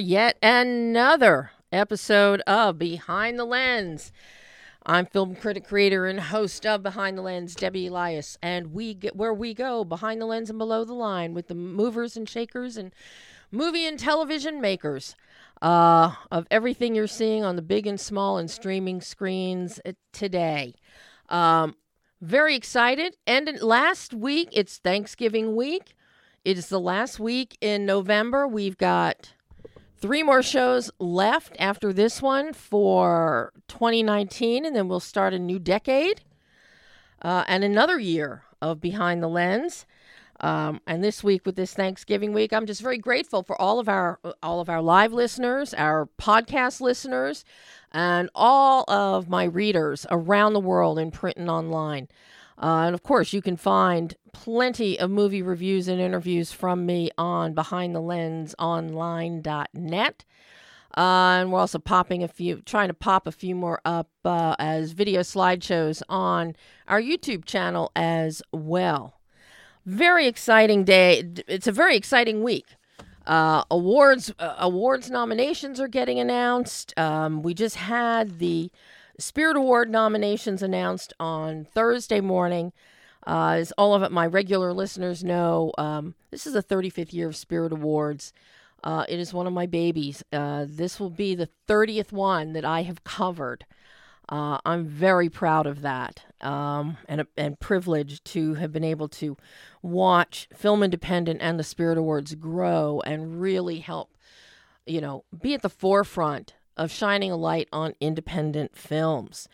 yet another episode of Behind the Lens. I'm film critic, creator, and host of Behind the Lens, Debbie Elias, and we get where we go behind the lens and below the line with the movers and shakers and movie and television makers uh, of everything you're seeing on the big and small and streaming screens uh, today. Um, very excited. And last week, it's Thanksgiving week. It is the last week in November. We've got three more shows left after this one for 2019, and then we'll start a new decade uh, and another year of Behind the Lens. Um, and this week with this Thanksgiving week, I'm just very grateful for all of our all of our live listeners, our podcast listeners, and all of my readers around the world in print and online. Uh, and of course, you can find plenty of movie reviews and interviews from me on behindthelensonline.net. Uh, and we're also popping a few, trying to pop a few more up uh, as video slideshows on our YouTube channel as well. Very exciting day. It's a very exciting week. Uh, awards uh, awards nominations are getting announced. Um, we just had the Spirit Award nominations announced on Thursday morning. Uh, as all of it, my regular listeners know, um, this is the 35th year of Spirit Awards. Uh, it is one of my babies. Uh, this will be the 30th one that I have covered. Uh, I'm very proud of that um, and, and privileged to have been able to watch Film Independent and the Spirit Awards grow and really help, you know, be at the forefront of shining a light on independent films.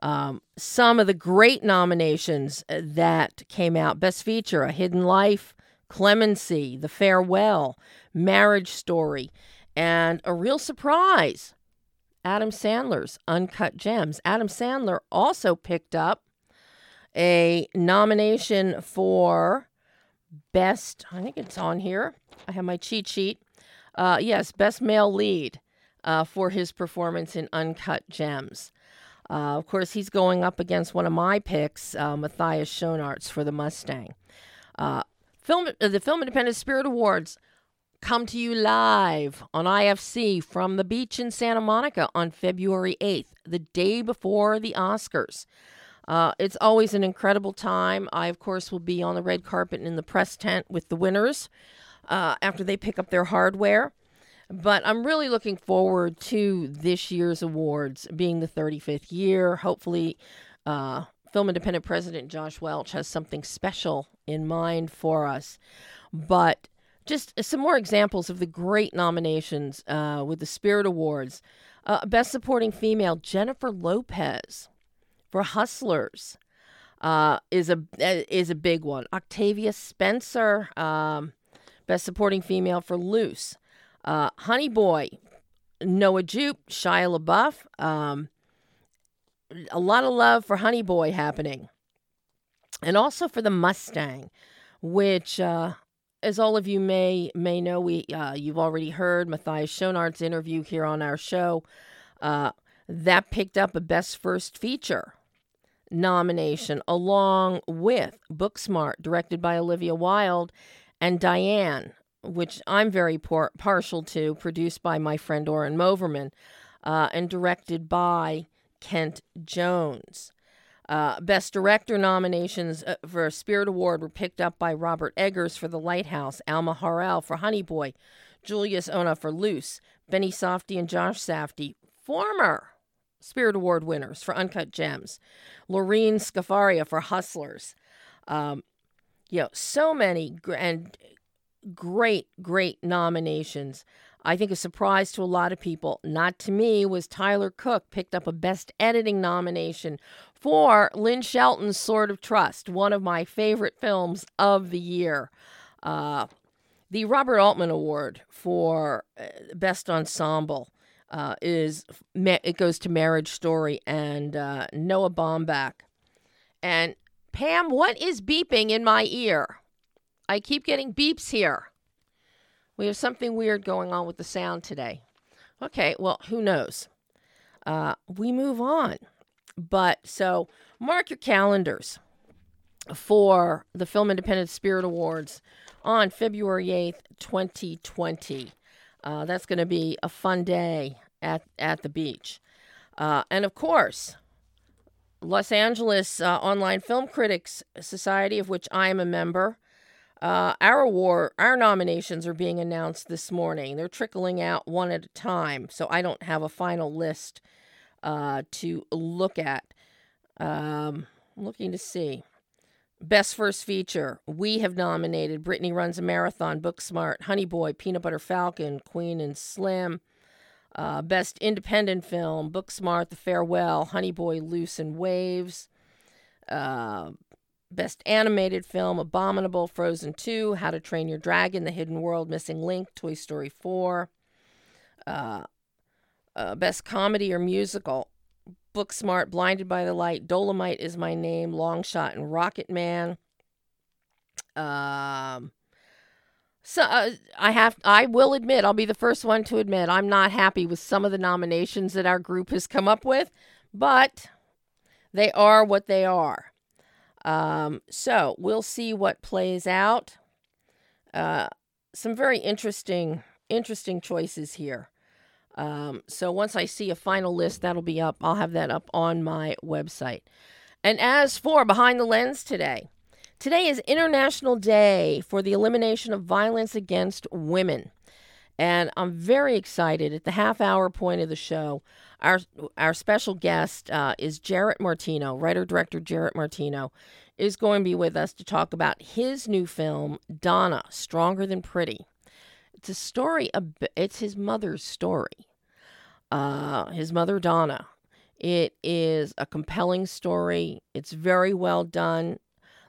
Um, some of the great nominations uh, that came out Best Feature, A Hidden Life, Clemency, The Farewell, Marriage Story, and a real surprise Adam Sandler's Uncut Gems. Adam Sandler also picked up a nomination for Best, I think it's on here. I have my cheat sheet. Uh, yes, Best Male Lead uh, for his performance in Uncut Gems. Uh, of course, he's going up against one of my picks, uh, Matthias Schoenaerts for the Mustang. Uh, film, uh, the Film Independent Spirit Awards come to you live on IFC from the beach in Santa Monica on February 8th, the day before the Oscars. Uh, it's always an incredible time. I, of course, will be on the red carpet in the press tent with the winners uh, after they pick up their hardware. But I'm really looking forward to this year's awards being the 35th year. Hopefully, uh, Film Independent President Josh Welsh has something special in mind for us. But just some more examples of the great nominations uh, with the Spirit Awards. Uh, Best Supporting Female, Jennifer Lopez for Hustlers. Uh, is a is a big one. Octavia Spencer, um, best supporting female for Luce. Uh, Honey Boy, Noah Jupe, Shia LaBeouf. Um, a lot of love for Honey Boy happening. And also for the Mustang, which, uh, as all of you may may know, we uh, you've already heard Matthias Schoenaerts' interview here on our show. Uh, that picked up a Best First Feature nomination, along with Booksmart, directed by Olivia Wilde, and Diane, which I'm very por- partial to, produced by my friend Oren Moverman, uh, and directed by Kent Jones. Uh, Best Director nominations uh, for a Spirit Award were picked up by Robert Eggers for The Lighthouse, Alma Har'el for Honey Boy, Julius Onah for Luce, Benny Safdie and Josh Safdie, former Spirit Award winners for Uncut Gems, Lorene Scafaria for Hustlers. Um, you know, so many and great, great nominations. I think a surprise to a lot of people, not to me, was Tyler Cook picked up a Best Editing nomination for Lynn Shelton's Sword of Trust, one of my favorite films of the year. Uh, the Robert Altman Award for uh, Best Ensemble uh, is it goes to Marriage Story and uh, Noah Baumbach. And Pam, what is beeping in my ear? I keep getting beeps here. We have something weird going on with the sound today. Okay, well, who knows? Uh, we move on. But so mark your calendars for the Film Independent Spirit Awards on February 8th, 2020. Uh, that's going to be a fun day at, at the beach. Uh, and of course, Los Angeles uh, Online Film Critics Society, of which I am a member, uh, our award, our nominations are being announced this morning. They're trickling out one at a time, so I don't have a final list uh, to look at. Um, looking to see. Best First Feature. We have nominated Brittany Runs a Marathon, Booksmart, Honey Boy, Peanut Butter Falcon, Queen and Slim. Uh, Best Independent Film, Booksmart, The Farewell, Honey Boy, Luce and Waves. Uh, Best Animated Film, Abominable, Frozen 2, How to Train Your Dragon, The Hidden World, Missing Link, Toy Story 4. Uh, uh, Best Comedy or Musical, Booksmart, Blinded by the Light, Dolomite is My Name, Long Shot, and Rocket Man. Um, so uh, I have, I will admit, I'll be the first one to admit, I'm not happy with some of the nominations that our group has come up with, but they are what they are. Um, so we'll see what plays out. Uh, some very interesting, interesting choices here. Um, so once I see a final list, that'll be up. I'll have that up on my website. And as for Behind the Lens today, today is International Day for the Elimination of Violence Against Women. And I'm very excited at the half hour point of the show. Our our special guest uh, is Jarrett Martino, writer director Jarrett Martino, is going to be with us to talk about his new film Donna, Stronger Than Pretty. It's a story. It's his mother's story. Uh, his mother Donna. It is a compelling story. It's very well done.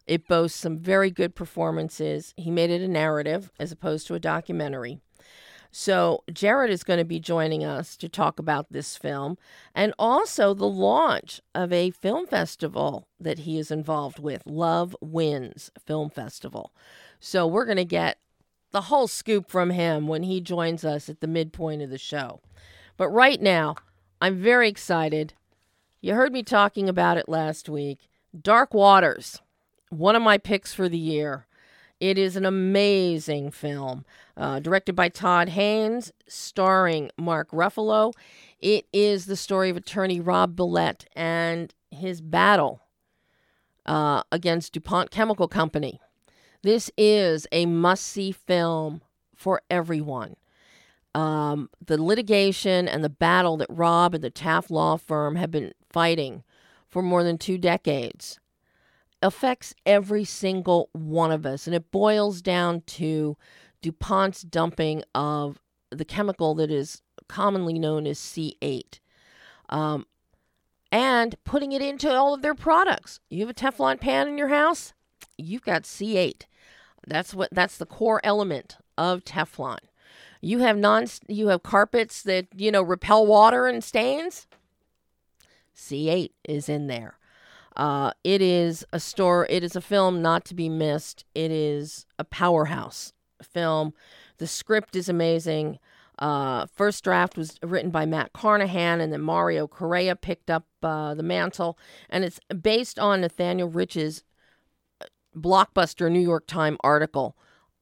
It boasts some very good performances. He made it a narrative as opposed to a documentary. So, Jared is going to be joining us to talk about this film and also the launch of a film festival that he is involved with, Love Wins Film Festival. So, we're going to get the whole scoop from him when he joins us at the midpoint of the show. But right now, I'm very excited. You heard me talking about it last week. Dark Waters, one of my picks for the year. It is an amazing film, uh, directed by Todd Haynes, starring Mark Ruffalo. It is the story of attorney Rob Bilott and his battle uh, against DuPont Chemical Company. This is a must see film for everyone. Um, the litigation and the battle that Rob and the Taft Law Firm have been fighting for more than two decades affects every single one of us. And it boils down to DuPont's dumping of the chemical that is commonly known as C8. Um, and putting it into all of their products. You have a Teflon pan in your house, you've got C8. That's what that's the core element of Teflon. You have non you have carpets that, you know, repel water and stains. C8 is in there. Uh, it is a store. It is a film not to be missed. It is a powerhouse film. The script is amazing. Uh, first draft was written by Matt Carnahan, and then Mario Correa picked up uh, the mantle. And it's based on Nathaniel Rich's uh, blockbuster New York Times article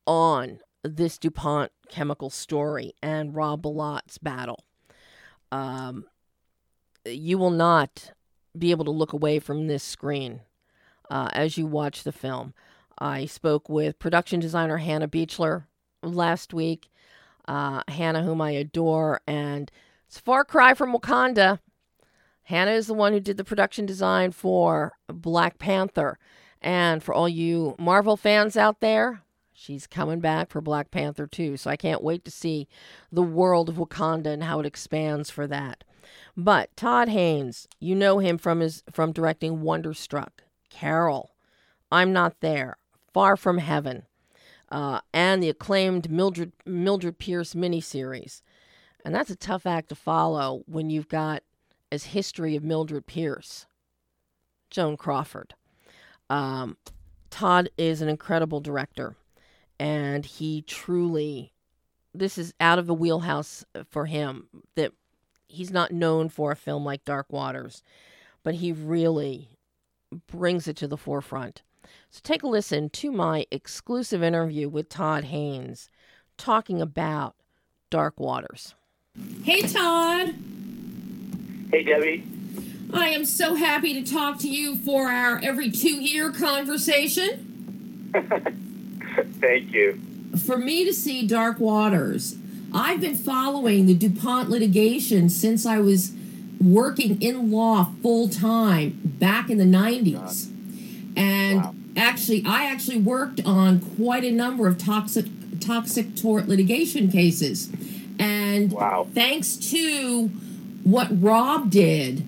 on this DuPont chemical story and Rob Bilott's battle. Um, you will not be able to look away from this screen uh, as you watch the film. I spoke with production designer Hannah Beachler last week. Uh, Hannah, whom I adore, and it's a Far Cry from Wakanda. Hannah is the one who did the production design for Black Panther. And for all you Marvel fans out there, she's coming back for Black Panther too. So I can't wait to see the world of Wakanda and how it expands for that. But Todd Haynes, you know him from his from directing Wonderstruck, Carol, I'm Not There, Far From Heaven, uh, and the acclaimed Mildred Mildred Pierce miniseries. And that's a tough act to follow when you've got as history of Mildred Pierce, Joan Crawford. Um, Todd is an incredible director, and he truly, this is out of the wheelhouse for him that he's not known for a film like Dark Waters, but he really brings it to the forefront. So take a listen to my exclusive interview with Todd Haynes talking about Dark Waters. Hey, Todd. Hey, Debbie. I am so happy to talk to you for our every two year conversation. Thank you. For me to see Dark Waters, I've been following the DuPont litigation since I was working in law full time back in the 90s. And Wow. actually, I actually worked on quite a number of toxic toxic tort litigation cases. And Wow. thanks to what Rob did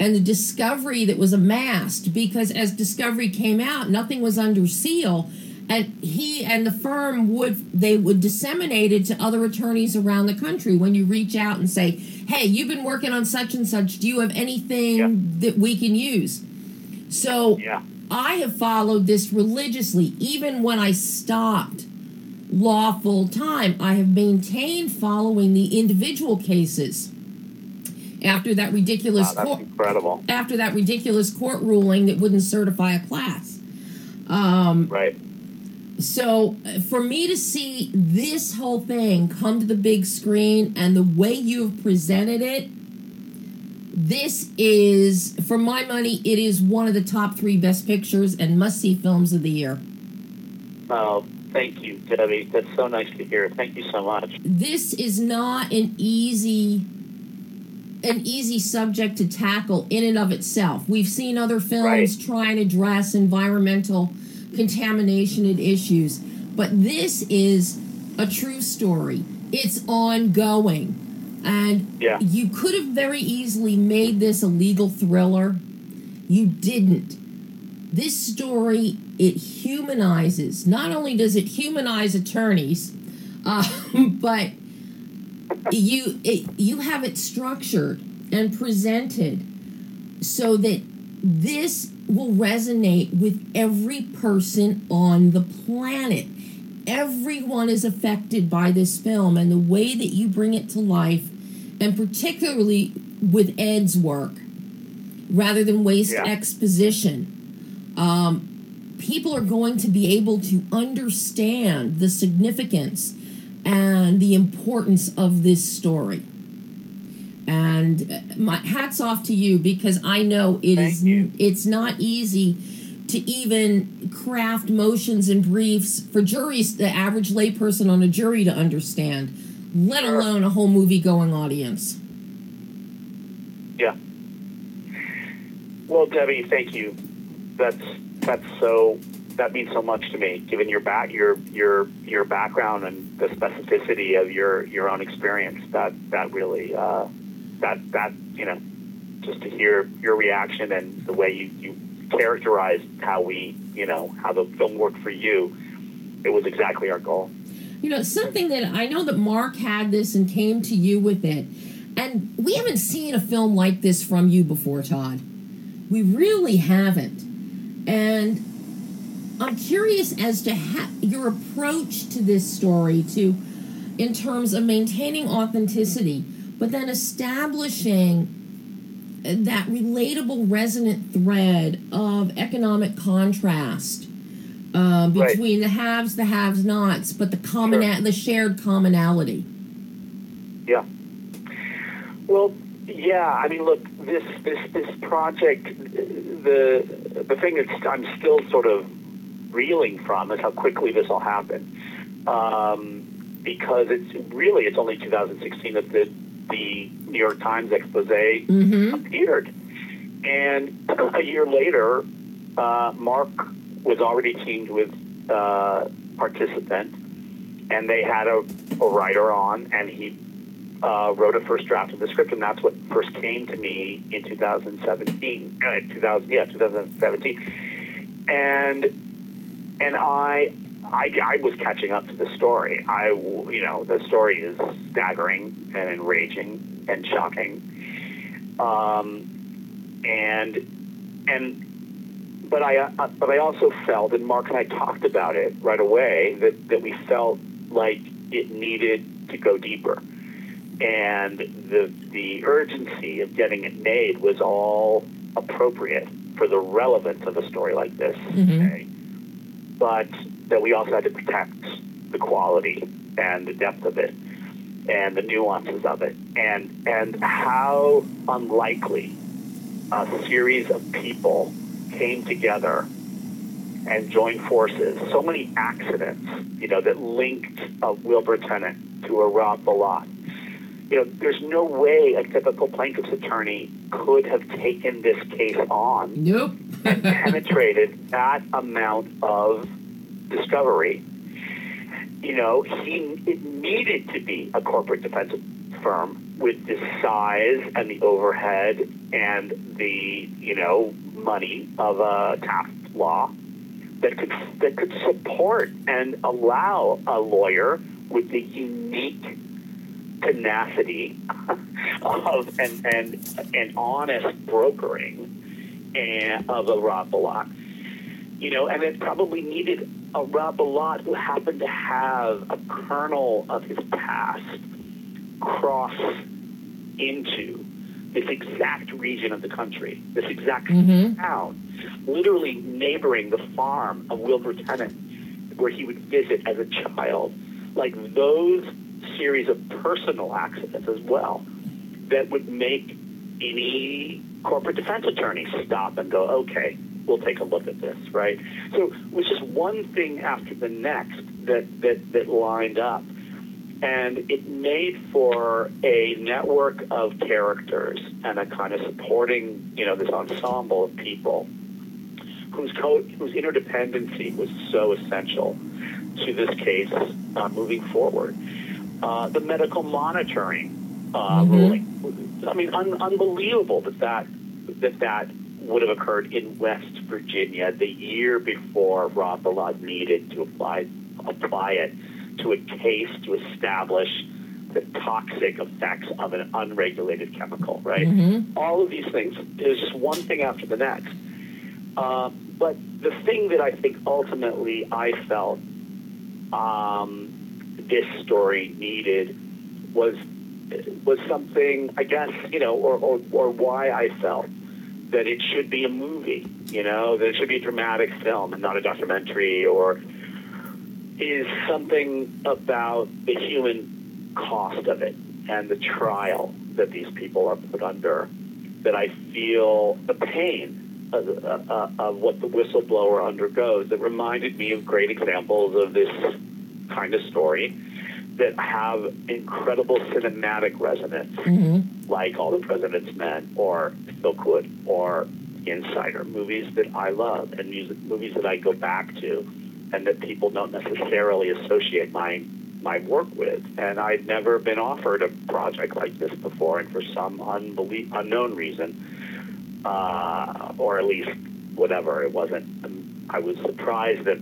and the discovery that was amassed, because as discovery came out, nothing was under seal. And he and the firm would they would disseminate it to other attorneys around the country when you reach out and say, Hey, you've been working on such and such. Do you have anything Yeah. that we can use? So Yeah. I have followed this religiously, even when I stopped law full time. I have maintained following the individual cases after that ridiculous Wow, court incredible. after that ridiculous court ruling that wouldn't certify a class. Um, Right. So for me to see this whole thing come to the big screen and the way you've presented it, this is, for my money, it is one of the top three best pictures and must see films of the year. Oh, thank you, Debbie. That's so nice to hear. Thank you so much. This is not an easy an easy subject to tackle in and of itself. We've seen other films Right. try and address environmental contamination and issues, but this is a true story. It's ongoing. And Yeah. you could have very easily made this a legal thriller. You didn't. This story it humanizes. Not only does it humanize attorneys, uh, but you it, you have it structured and presented so that this will resonate with every person on the planet. Everyone is affected by this film and the way that you bring it to life, and particularly with Ed's work, rather than waste Yeah. exposition. Um, people are going to be able to understand the significance and the importance of this story. And my hats off to you because I know it is Thank you. it's not easy to even craft motions and briefs for juries, the average layperson on a jury to understand, let alone a whole movie going audience. Yeah. Well, Debbie, thank you. That's that's so that means so much to me, given your back your your your background and the specificity of your your own experience. That that really uh, that that you know just to hear your reaction and the way you you characterized how we you know how the film worked for you. It was exactly our goal. You know, something that I know that Mark had this and came to you with it. And we haven't seen a film like this from you before, Todd. We really haven't. And I'm curious as to how, your approach to this story to in terms of maintaining authenticity, but then establishing that relatable resonant thread of economic contrast um, Right. between the haves, the haves nots, but the common, Sure. the shared commonality. Yeah. Well, yeah. I mean, look, this this this project, the the thing that I'm still sort of reeling from is how quickly this all happened. Um, because it's really it's only 2016 that the the New York Times expose Mm-hmm. appeared, and a year later, uh, Mark was already teamed with uh, participant, and they had a, a writer on, and he uh, wrote a first draft of the script, and that's what first came to me in 2017. Uh, 2000, yeah, 2017, and and I. I, I was catching up to the story. I, you know, the story is staggering and enraging and shocking. Um, and and but I uh, but I also felt, and Mark and I talked about it right away that that we felt like it needed to go deeper, and the the urgency of getting it made was all appropriate for the relevance of a story like this. Mhm. Okay? But that we also had to protect the quality and the depth of it. and the nuances of it, and and how unlikely a series of people came together and joined forces. So many accidents, you know, that linked a Wilbur Tennant to a Rob Bilott. You know, there's no way a typical plaintiff's attorney could have taken this case on Nope. and penetrated that amount of discovery. You know, he it needed to be a corporate defense firm with the size and the overhead and the you know money of a Taft law that could that could support and allow a lawyer with the unique tenacity of and and and honest brokering and of a Rob Bilott. You know, and it probably needed a Rob Bilott who happened to have a kernel of his past cross into this exact region of the country, this exact Mhm. town, literally neighboring the farm of Wilbur Tennant, where he would visit as a child. Like those series of personal accidents as well that would make any corporate defense attorney stop and go, okay, we'll take a look at this, right? So it was just one thing after the next that, that, that lined up. And it made for a network of characters and a kind of supporting, you know, this ensemble of people whose co- whose interdependency was so essential to this case uh, moving forward. Uh, the medical monitoring uh, Mhm. ruling. I mean, un- unbelievable that that that that would have occurred in West Virginia the year before Rob Bilott needed to apply apply it to a case to establish the toxic effects of an unregulated chemical. Right. Mhm. All of these things. There's just one thing after the next. Uh, but the thing that I think ultimately I felt um, this story needed was was something I guess you know, or, or or why I felt that it should be a movie. You know, that it should be a dramatic film and not a documentary, or is something about the human cost of it and the trial that these people are put under. That I feel the pain of, uh, of what the whistleblower undergoes. That reminded me of great examples of this kind of story that have incredible cinematic resonance, Mhm. like All the President's Men or Silkwood or Insider, movies that I love and music, movies that I go back to and that people don't necessarily associate my my work with. And I'd never been offered a project like this before, and for some unbelie- unknown reason, uh, or at least whatever it wasn't, I was surprised that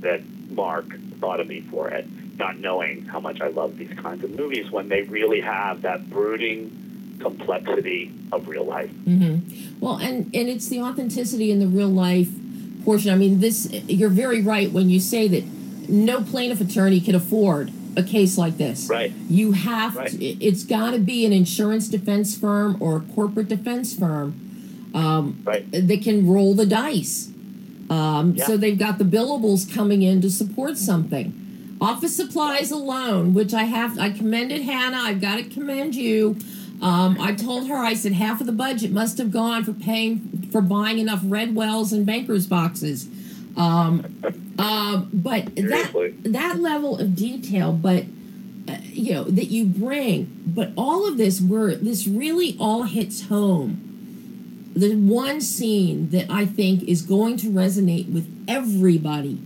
that Mark thought of me for it, not knowing how much I love these kinds of movies when they really have that brooding complexity of real life. hmm Well, and and it's the authenticity in the real life portion. I mean, this you're very right when you say that no plaintiff attorney can afford a case like this. Right. You have Right. to, it's got to be an insurance defense firm or a corporate defense firm um, Right. that can roll the dice. Um, Yeah. So they've got the billables coming in to support something. Office supplies alone, which I have, I commended Hannah. I've got to commend you. Um, I told her, I said half of the budget must have gone for paying for buying enough red wells and bankers boxes. Um, um, but Seriously. that that level of detail, but uh, you know that you bring, but all of this, where this really all hits home the one scene that I think is going to resonate with everybody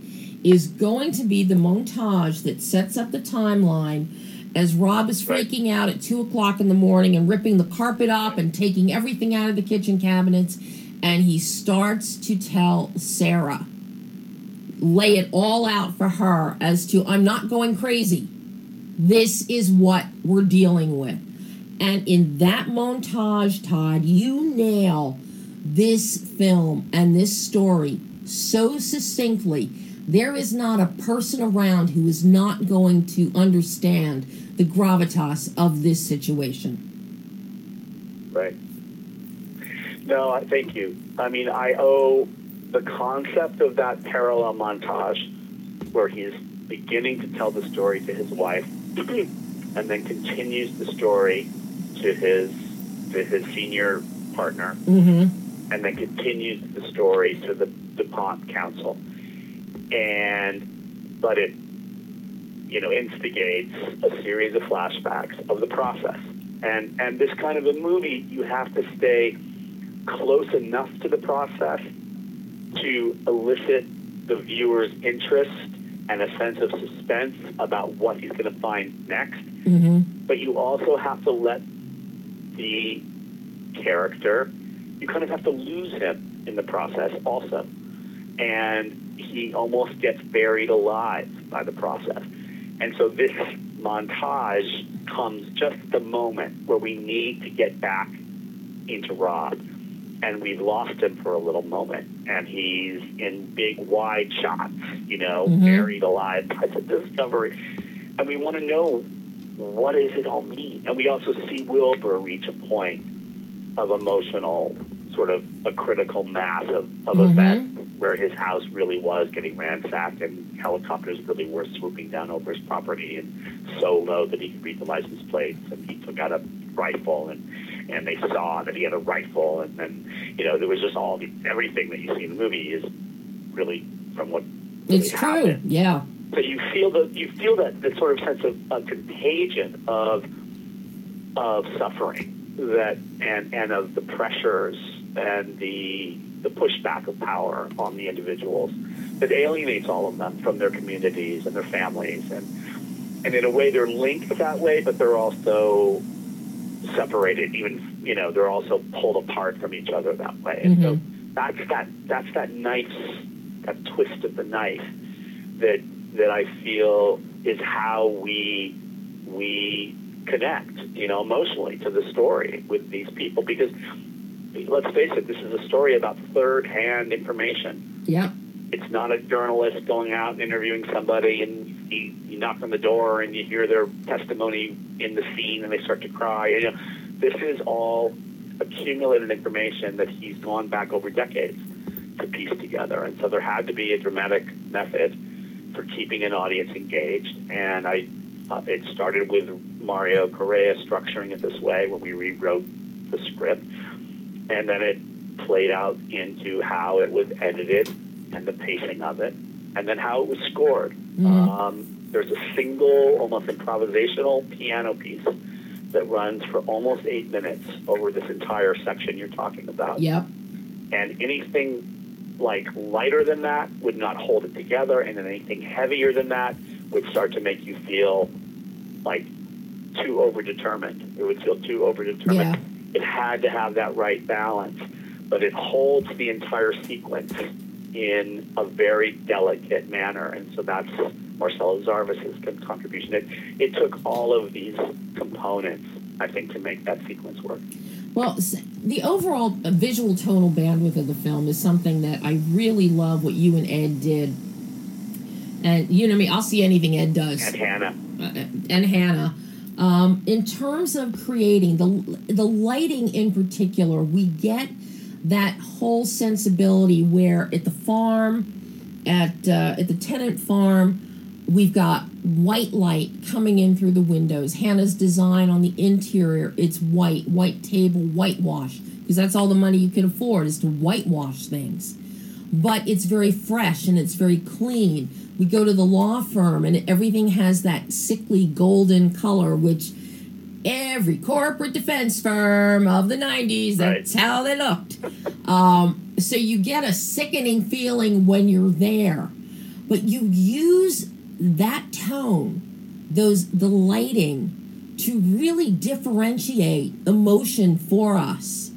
is going to be the montage that sets up the timeline as Rob is freaking out at two o'clock in the morning and ripping the carpet up and taking everything out of the kitchen cabinets. And he starts to tell Sarah, lay it all out for her as to, I'm not going crazy. This is what we're dealing with. And in that montage, Todd, you nail this film and this story so succinctly. There is not a person around who is not going to understand the gravitas of this situation. Right. No, I thank you. I mean, I owe the concept of that parallel montage where he's beginning to tell the story to his wife and then continues the story to his to his senior partner, Mm-hmm. and then continues the story to the DuPont Counsel. And but it you know instigates a series of flashbacks of the process. And and this kind of a movie, you have to stay close enough to the process to elicit the viewer's interest and a sense of suspense about what he's going to find next. Mm-hmm. But you also have to let the character, you kind of have to lose him in the process also. And he almost gets buried alive by the process. And so this montage comes just at the moment where we need to get back into Rod. And we've lost him for a little moment. And he's in big, wide shots, you know, Mhm. buried alive by the discovery. And we want to know what does it all mean? And we also see Wilbur reach a point of emotional, sort of a critical mass of, of Mhm. events where his house really was getting ransacked and helicopters really were swooping down over his property and so low that he could read the license plates and he took out a rifle and and they saw that he had a rifle and then you know there was just all the everything that you see in the movie is really from what really It's true. Yeah. So you feel the you feel that the sort of sense of, of contagion of of suffering that and and of the pressures and the the pushback of power on the individuals that alienates all of them from their communities and their families. And and in a way they're linked that way but they're also separated. Even you know they're also pulled apart from each other that way. And so mm-hmm. that's that that's that knife that twist of the knife that that I feel is how we we connect, you know, emotionally to the story with these people. Because let's face it, this is a story about third-hand information. Yeah. It's not a journalist going out and interviewing somebody and you, you knock on the door and you hear their testimony in the scene and they start to cry. You know, this is all accumulated information that he's gone back over decades to piece together. And so there had to be a dramatic method for keeping an audience engaged. And I, uh, it started with Mario Correa structuring it this way when we rewrote the script, and then it played out into how it was edited and the pacing of it, and then how it was scored. Um, there's a single, almost improvisational piano piece that runs for almost eight minutes over this entire section you're talking about Yep. and anything like lighter than that would not hold it together, and then anything heavier than that would start to make you feel like too overdetermined. It would feel too overdetermined. Yeah. It had to have that right balance, but it holds the entire sequence in a very delicate manner, and so that's Marcelo Zarvos's contribution. It, it took all of these components, I think, to make that sequence work. Well, the overall uh, visual tonal bandwidth of the film is something that I really love what you and Ed did. And you know me, I'll see anything Ed does. And Hannah, uh, and Hannah. Um, in terms of creating the the lighting in particular, we get that whole sensibility where at the farm, at uh, at the Tennant farm, we've got white light coming in through the windows. Hannah's design on the interior, it's white, white table, whitewash, because that's all the money you can afford is to whitewash things but it's very fresh and it's very clean. We go to the law firm and everything has that sickly golden color, which every corporate defense firm of the 90s, that's how they looked. Um, so you get a sickening feeling when you're there, but you use that tone, those the lighting, to really differentiate emotion for us.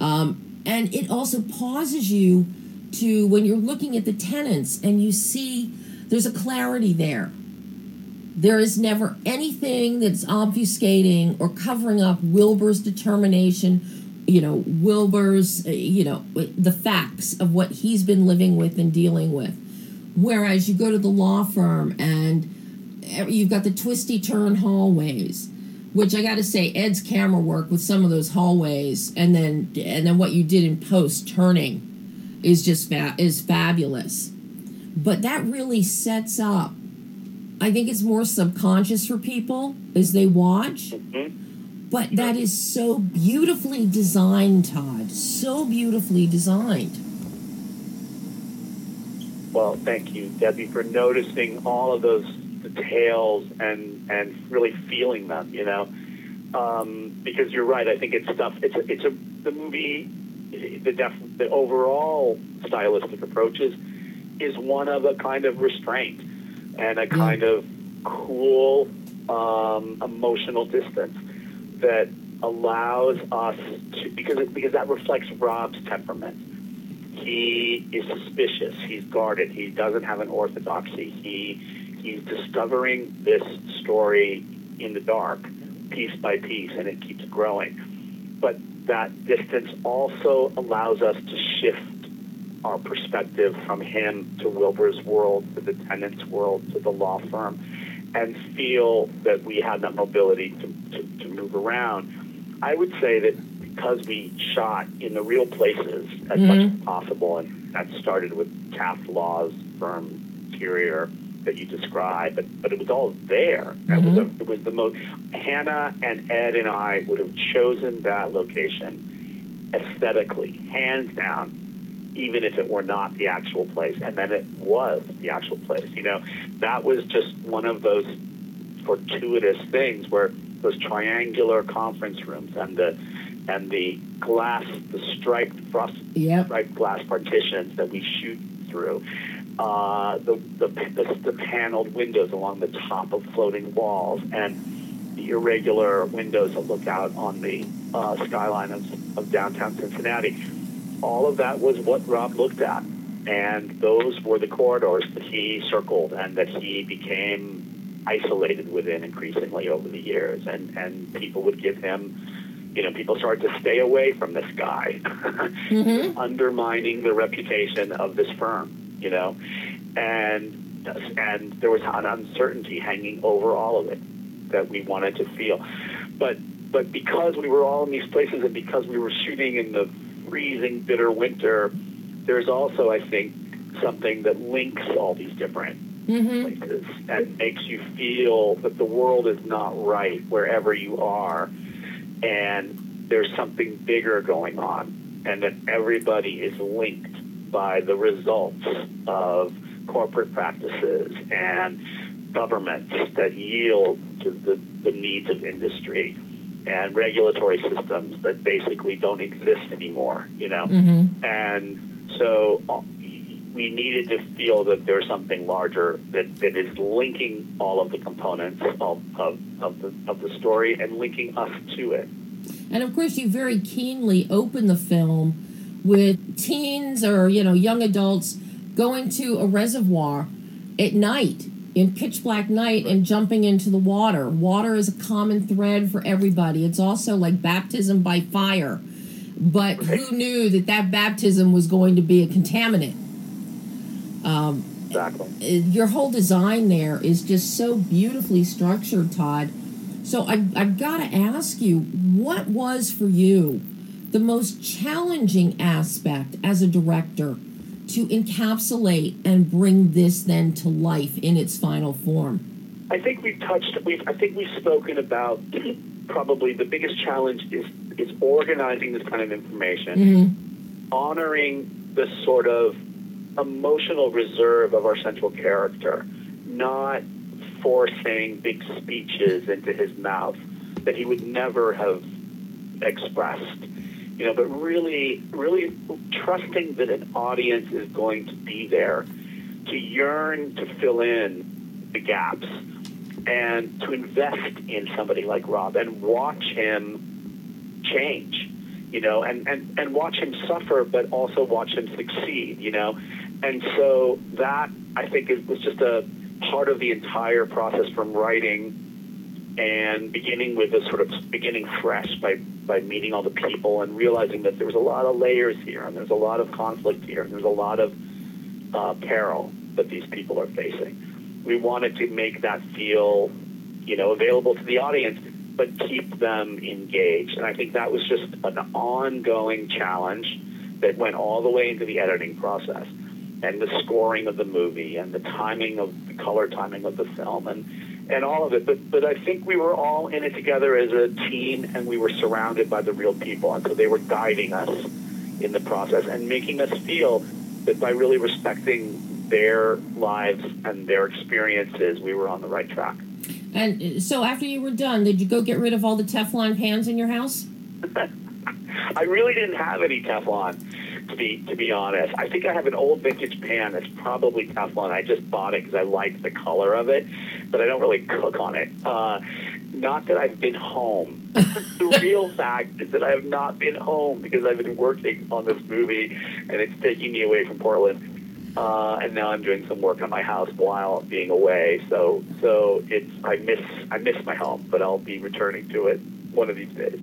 Um, and it also pauses you to when you're looking at the Tennants and you see there's a clarity there. There is never anything that's obfuscating or covering up Wilbur's determination, you know, Wilbur's, uh, you know, the facts of what he's been living with and dealing with. Whereas you go to the law firm and you've got the twisty turn hallways which I got to say, Ed's camera work with some of those hallways, and then and then what you did in post turning, is just fa- is fabulous. But that really sets up I think it's more subconscious for people as they watch. Mhm. But that is so beautifully designed, Todd. So beautifully designed. Well, thank you, Debbie, for noticing all of those details and and really feeling them. You know, um, because you're right. I think it's stuff. It's a, it's a the movie. The def, the overall stylistic approaches is one of a kind of restraint and a kind of cool um, emotional distance that allows us to because it, because that reflects Rob's temperament he is suspicious. He's guarded. He doesn't have an orthodoxy. He he's discovering this story in the dark, piece by piece, and it keeps growing. But that distance also allows us to shift our perspective from him to Wilbur's world, to the Tennant's world, to the law firm, and feel that we had that mobility to, to, to move around. I would say that because we shot in the real places as mm-hmm. much as possible, and that started with Taft Law's firm interior that you described, but, but it was all there. That was mm-hmm. a, it was the most. Hannah and Ed and I would have chosen that location aesthetically, hands down, even if it were not the actual place, and then it was the actual place. You know, that was just one of those fortuitous things where those triangular conference rooms and the and the glass, the striped frost Yep. striped glass partitions that we shoot through, uh, the, the the the paneled windows along the top of floating walls, and the irregular windows that look out on the uh, skyline of, of downtown Cincinnati. All of that was what Rob looked at, and those were the corridors that he circled and that he became isolated within increasingly over the years, and and people would give him you know, people started to stay away from this guy, mm-hmm. undermining the reputation of this firm, you know, and and there was an uncertainty hanging over all of it that we wanted to feel, but but because we were all in these places and because we were shooting in the freezing, bitter winter, there's also, I think, something that links all these different mm-hmm. places and makes you feel that the world is not right wherever you are and there's something bigger going on, and that everybody is linked by the results of corporate practices and governments that yield to the, the needs of industry and regulatory systems that basically don't exist anymore, you know? And so uh, we needed to feel that there's something larger that, that is linking all of the components of, of, of, the, of the story and linking us to it. And of course, you very keenly open the film with teens or you know young adults going to a reservoir at night in pitch black night and jumping into the water. Water is a common thread for everybody. It's also like baptism by fire. But who knew that that baptism was going to be a contaminant? Um, Exactly. your whole design there is just so beautifully structured, Todd. So I, I've got to ask you, what was for you the most challenging aspect as a director to encapsulate and bring this then to life in its final form? I think we've touched. We've. I think we've spoken about probably the biggest challenge is is organizing this kind of information, mm-hmm. honoring the sort of emotional reserve of our central character, not forcing big speeches into his mouth that he would never have expressed. You know, but really, really trusting that an audience is going to be there to yearn to fill in the gaps and to invest in somebody like Rob and watch him change, you know, and, and, and watch him suffer, but also watch him succeed, you know. And so that, I think, is, was just a part of the entire process from writing and beginning with a sort of beginning fresh by, by meeting all the people and realizing that there was a lot of layers here and there's a lot of conflict here and there's a lot of uh, peril that these people are facing. We wanted to make that feel, you know, available to the audience, but keep them engaged. And I think that was just an ongoing challenge that went all the way into the editing process. and the scoring of the movie and the timing of the color timing of the film and and all of it. But but I think we were all in it together as a team, and we were surrounded by the real people, and so they were guiding us in the process and making us feel that by really respecting their lives and their experiences, we were on the right track. And uh, so after you were done, did you go get rid of all the Teflon pans in your house? I really didn't have any Teflon to be to be honest. I think I have an old vintage pan that's probably Teflon. I just bought it because I like the color of it, but I don't really cook on it. Uh, not that I've been home. the real fact is that I have not been home because I've been working on this movie, and it's taking me away from Portland. Uh, and now I'm doing some work on my house while being away. So, so it's I miss I miss my home, but I'll be returning to it one of these days.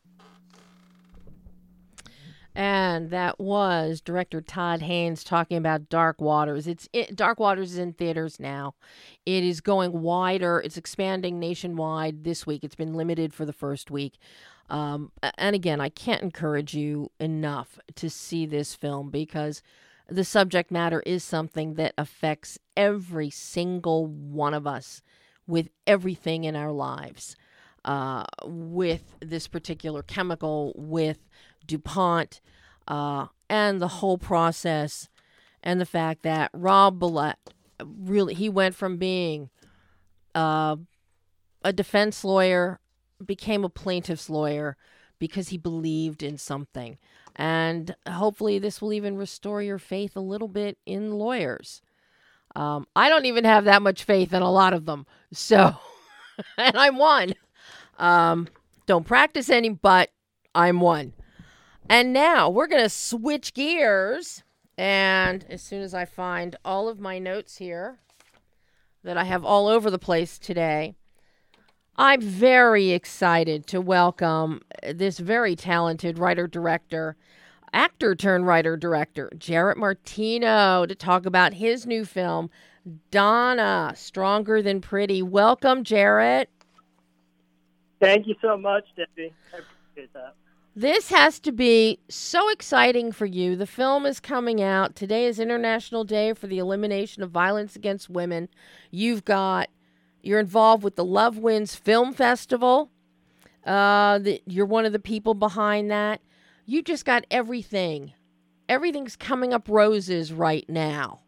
And that was director Todd Haynes talking about Dark Waters. It's it, Dark Waters is in theaters now. It is going wider. It's expanding nationwide this week. It's been limited for the first week. Um, and again, I can't encourage you enough to see this film because the subject matter is something that affects every single one of us with everything in our lives. Uh, with this particular chemical, with DuPont, uh, and the whole process, and the fact that Rob Bilott really he went from being uh, a defense lawyer, became a plaintiff's lawyer because he believed in something. And hopefully, this will even restore your faith a little bit in lawyers. Um, I don't even have that much faith in a lot of them. So, and I'm one. Um, don't practice any, but I'm one. And now we're going to switch gears. And as soon as I find all of my notes here that I have all over the place today, I'm very excited to welcome this very talented writer director, actor turned writer director, Jarrett Martino, to talk about his new film, Donna Stronger Than Pretty. Welcome, Jarrett. Thank you so much, Debbie. I appreciate that. This has to be so exciting for you. The film is coming out. Today is International Day for the Elimination of Violence Against Women. You've got, you're involved with the Love Wins Film Festival. Uh, the, you're one of the people behind that. You just got everything. Everything's coming up roses right now.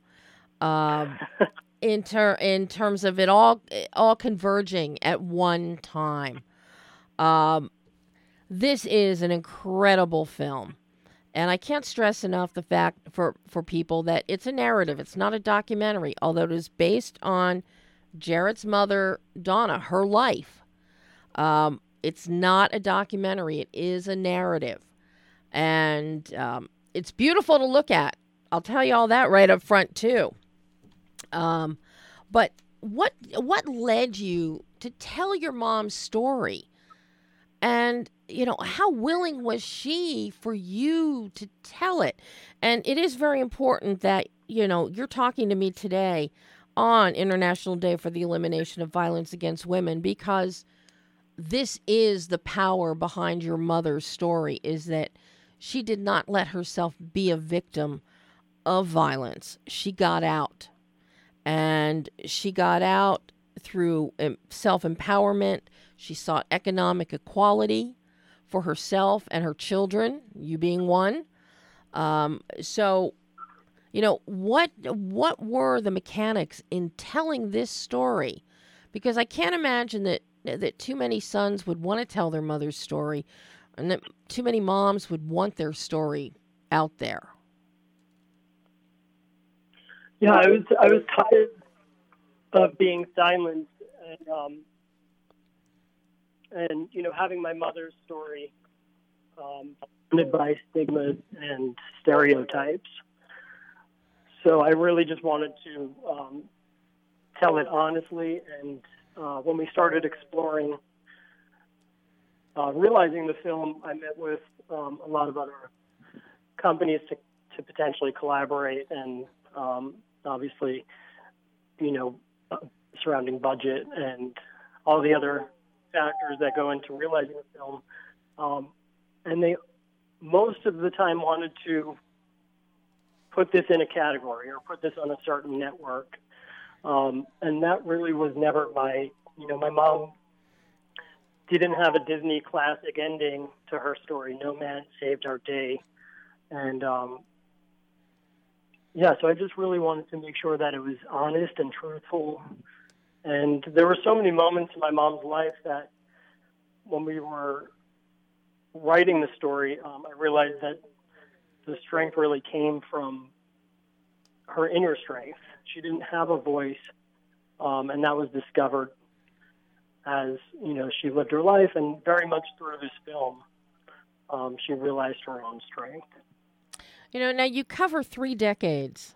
Um, in ter- in terms of it all all converging at one time. Um, this is an incredible film. And I can't stress enough the fact for, for people that it's a narrative. It's not a documentary, although it is based on Jarrett's mother, Donna, her life. Um, it's not a documentary, it is a narrative. And um, it's beautiful to look at. I'll tell you all that right up front, too. Um, but what what led you to tell your mom's story? And you know, how willing was she for you to tell it? And it is very important that, you know, you're talking to me today on International Day for the Elimination of Violence Against Women because this is the power behind your mother's story is that she did not let herself be a victim of violence. She got out. And she got out through self empowerment. She sought economic equality for herself and her children, you being one. Um, so, you know, what what were the mechanics in telling this story? Because I can't imagine that that too many sons would want to tell their mother's story, and that too many moms would want their story out there. Yeah, I was I was tired of being silenced and um, and you know having my mother's story um, by stigmas and stereotypes. So I really just wanted to um, tell it honestly. And uh, when we started exploring, uh, realizing the film, I met with um, a lot of other companies to, to potentially collaborate and um, obviously, you know, uh, surrounding budget and all the other factors that go into realizing a film. Um, and they most of the time wanted to put this in a category or put this on a certain network. Um, and that really was never my, you know, my mom didn't have a Disney classic ending to her story. No man saved our day, and um, yeah, so I just really wanted to make sure that it was honest and truthful. And there were so many moments in my mom's life that when we were writing the story, um, I realized that the strength really came from her inner strength. She didn't have a voice, um, and that was discovered as you know she lived her life, and very much through this film, um, she realized her own strength. You know, now you cover three decades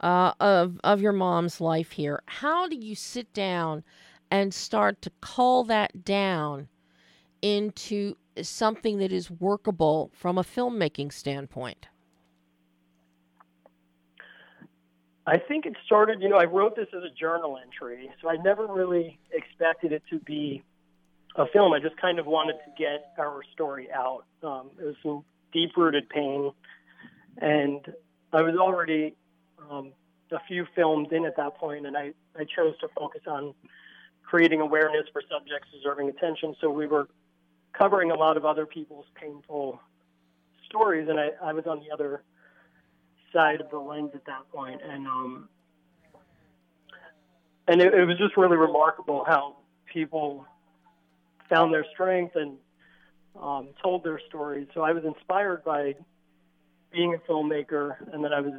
uh, of of your mom's life here. How do you sit down and start to call that down into something that is workable from a filmmaking standpoint? I think it started, you know, I wrote this as a journal entry, so I never really expected it to be a film. I just kind of wanted to get our story out. Um, it was some deep rooted pain, and I was already um, a few films in at that point, and I, I chose to focus on creating awareness for subjects deserving attention. So we were covering a lot of other people's painful stories, and I, I was on the other side of the lens at that point, and um, and it, it was just really remarkable how people found their strength and um, told their stories. So I was inspired by being a filmmaker, and then I was,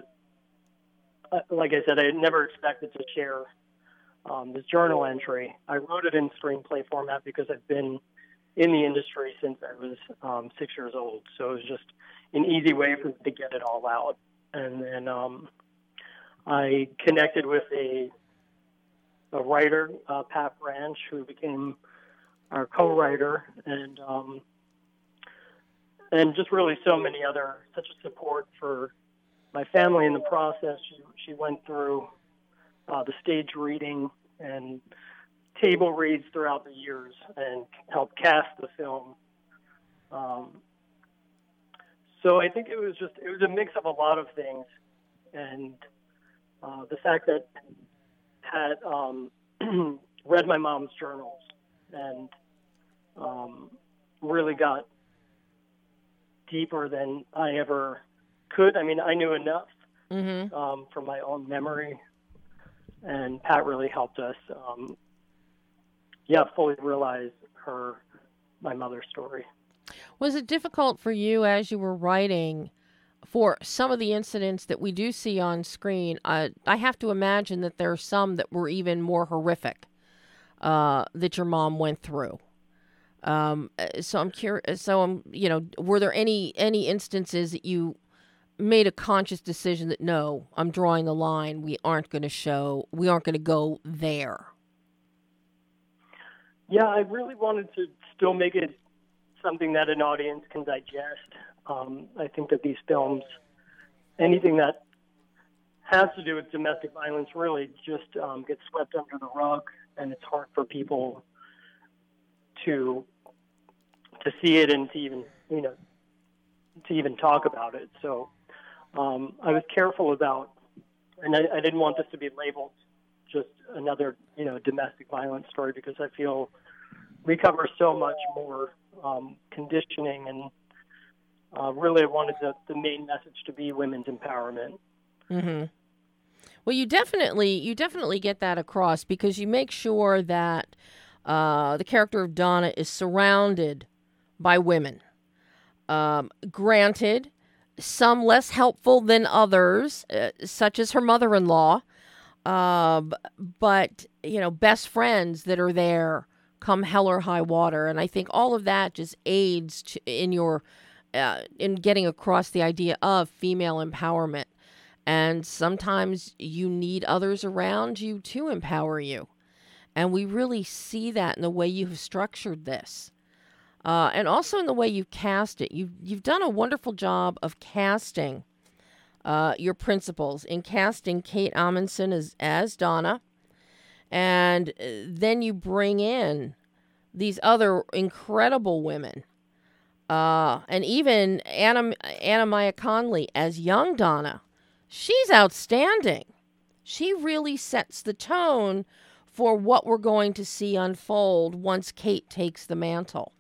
like I said, I never expected to share um, this journal entry. I wrote it in screenplay format because I've been in the industry since I was um, six years old. So it was just an easy way for me to get it all out and then um, I connected with a a writer, uh, Pat Branch, who became our co-writer, and um, and just really so many other such a support for my family in the process. She she went through uh, the stage reading and table reads throughout the years and helped cast the film. Um, so I think it was just it was a mix of a lot of things, and uh, the fact that had um, read my mom's journals and um, really got deeper than I ever could. I mean, I knew enough mm-hmm. um, from my own memory, and Pat really helped us. Um, yeah, fully realize her my mother's story. Was it difficult for you as you were writing for some of the incidents that we do see on screen? Uh, I have to imagine that there are some that were even more horrific uh, that your mom went through. Um, uh, so I'm curious. So I'm, you know, were there any any instances that you made a conscious decision that no, I'm drawing the line. We aren't going to show. We aren't going to go there. Yeah, I really wanted to still make it something that an audience can digest. Um, I think that these films, anything that has to do with domestic violence, really just um, gets swept under the rug, and it's hard for people to to see it and to even you know to even talk about it. So um, I was careful about, and I, I didn't want this to be labeled just another you know domestic violence story because I feel we cover so much more um, conditioning, and uh, really I wanted the, the main message to be women's empowerment. Mm-hmm. Well, you definitely you definitely get that across because you make sure that uh, the character of Donna is surrounded by women. Um, granted, some less helpful than others, uh, such as her mother-in-law, uh, but you know, best friends that are there come hell or high water. And I think all of that just aids to, in your uh, in getting across the idea of female empowerment. And sometimes you need others around you to empower you. And we really see that in the way you have structured this. Uh, and also in the way you've cast it. You've, you've done a wonderful job of casting uh, your principals in casting Kate Amundsen as, as Donna and uh, then you bring in these other incredible women. Uh, and even Anna, Anna Maya Conley as young Donna. she's outstanding. She really sets the tone for what we're going to see unfold once Kate takes the mantle.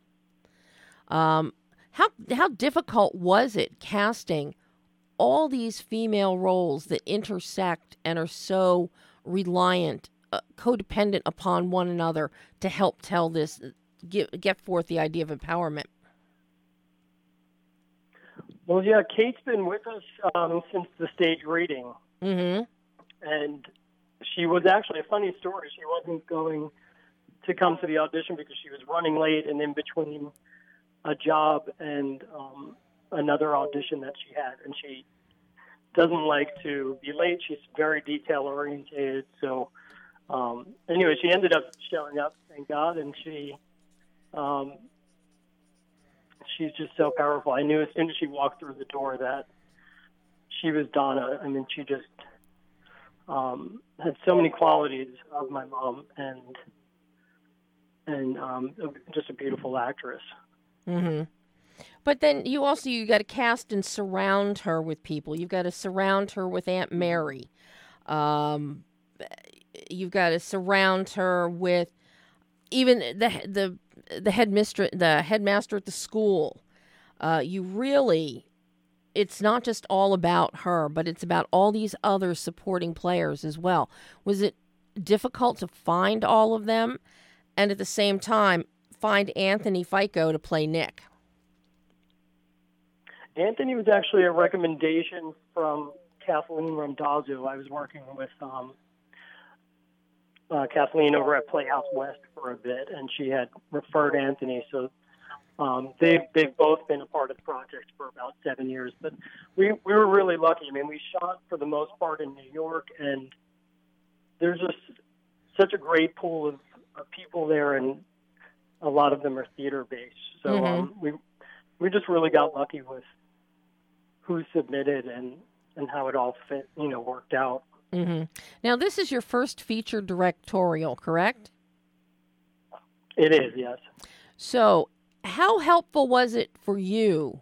Um, how how difficult was it casting all these female roles that intersect and are so reliant, uh, codependent upon one another to help tell this, get get forth the idea of empowerment? Well, yeah, Kate's been with us um, since the stage reading, Mm-hmm. and she was actually a funny story. She wasn't going to come to the audition because she was running late and in between a job and um, another audition that she had, and she doesn't like to be late. She's very detail oriented. So, um, anyway, she ended up showing up, thank God, and she. Um, she's just so powerful. I knew as soon as she walked through the door that she was Donna. I mean, she just um, had so many qualities of my mom, and and um, just a beautiful actress. Mm-hmm. But then you also you got to cast and surround her with people. You've got to surround her with Aunt Mary. Um, you've got to surround her with even the the the headmistress, the headmaster at the school. Uh, you really, it's not just all about her, but it's about all these other supporting players as well. Was it difficult to find all of them, and at the same time find Anthony Fico to play Nick? Anthony was actually a recommendation from Kathleen Randazzo. I was working with um, uh, Kathleen over at Playhouse West for a bit, and she had referred Anthony. So um, they've they've both been a part of the project for about seven years. But we we were really lucky. I mean, we shot for the most part in New York, and there's just such a great pool of, of people there, and a lot of them are theater based. So Mhm. um, we we just really got lucky with who submitted and and how it all fit, you know, worked out. hmm Now, this is your first feature directorial, correct? It is, yes. So, how helpful was it for you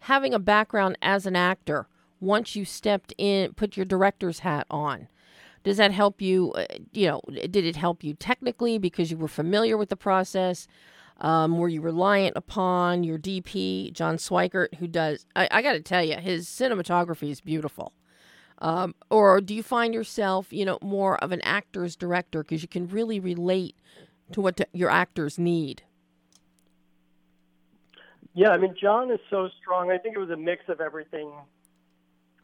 having a background as an actor once you stepped in, put your director's hat on? Does that help you? uh, You know, did it help you technically because you were familiar with the process? Um, were you reliant upon your DP, John Swikert, who does? I, I got to tell you, his cinematography is beautiful. Um, or do you find yourself, you know, more of an actor's director because you can really relate to what your actors need? Yeah, I mean, John is so strong. I think it was a mix of everything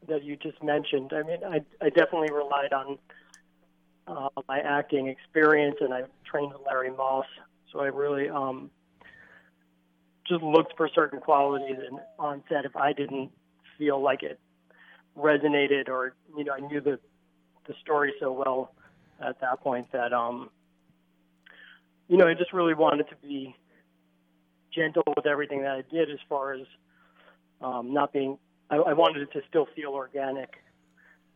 that you just mentioned. I mean, I, I definitely relied on uh, my acting experience, and I trained with Larry Moss, so I really um, just looked for certain qualities and on set. If I didn't feel like it resonated, or you know, I knew the the story so well at that point that um, you know, I just really wanted to be gentle with everything that I did as far as um, not being. I, I wanted it to still feel organic,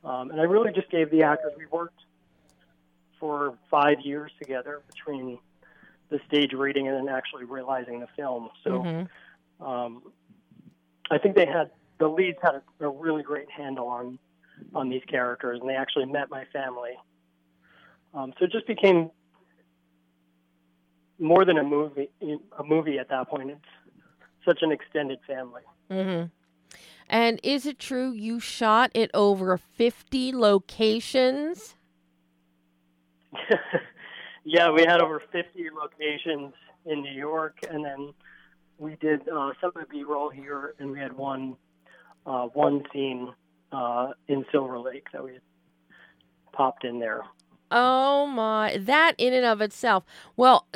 um, and I really just gave the actors. We worked for five years together between the stage reading and then actually realizing the film. So Mhm. um, I think they had the leads had a, a really great handle on on these characters, and they actually met my family. Um, so it just became more than a movie. A movie at that point. It's such an extended family. hmm And is it true you shot at over 50 locations? yeah, we had over 50 locations in New York, and then we did uh, some of the B-roll here, and we had one uh, one scene uh, in Silver Lake that we popped in there. Oh my, that in and of itself. Well,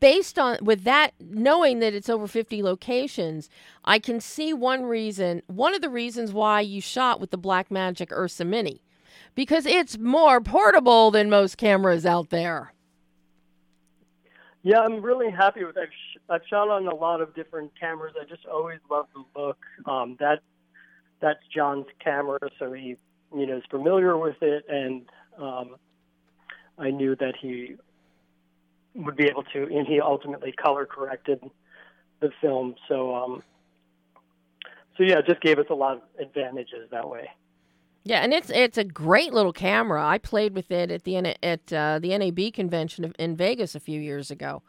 based on with that knowing that it's over 50 locations, I can see one reason, one of the reasons why you shot with the Blackmagic Ursa Mini because it's more portable than most cameras out there. Yeah, I'm really happy with. I've sh- I've shot on a lot of different cameras. I just always love the look. Um, that that's John's camera, so he you know is familiar with it, and um, I knew that he would be able to, and he ultimately color corrected the film. So um, so yeah, it just gave us a lot of advantages that way. Yeah, and it's it's a great little camera. I played with it at the at uh, the NAB convention in Vegas a few years ago.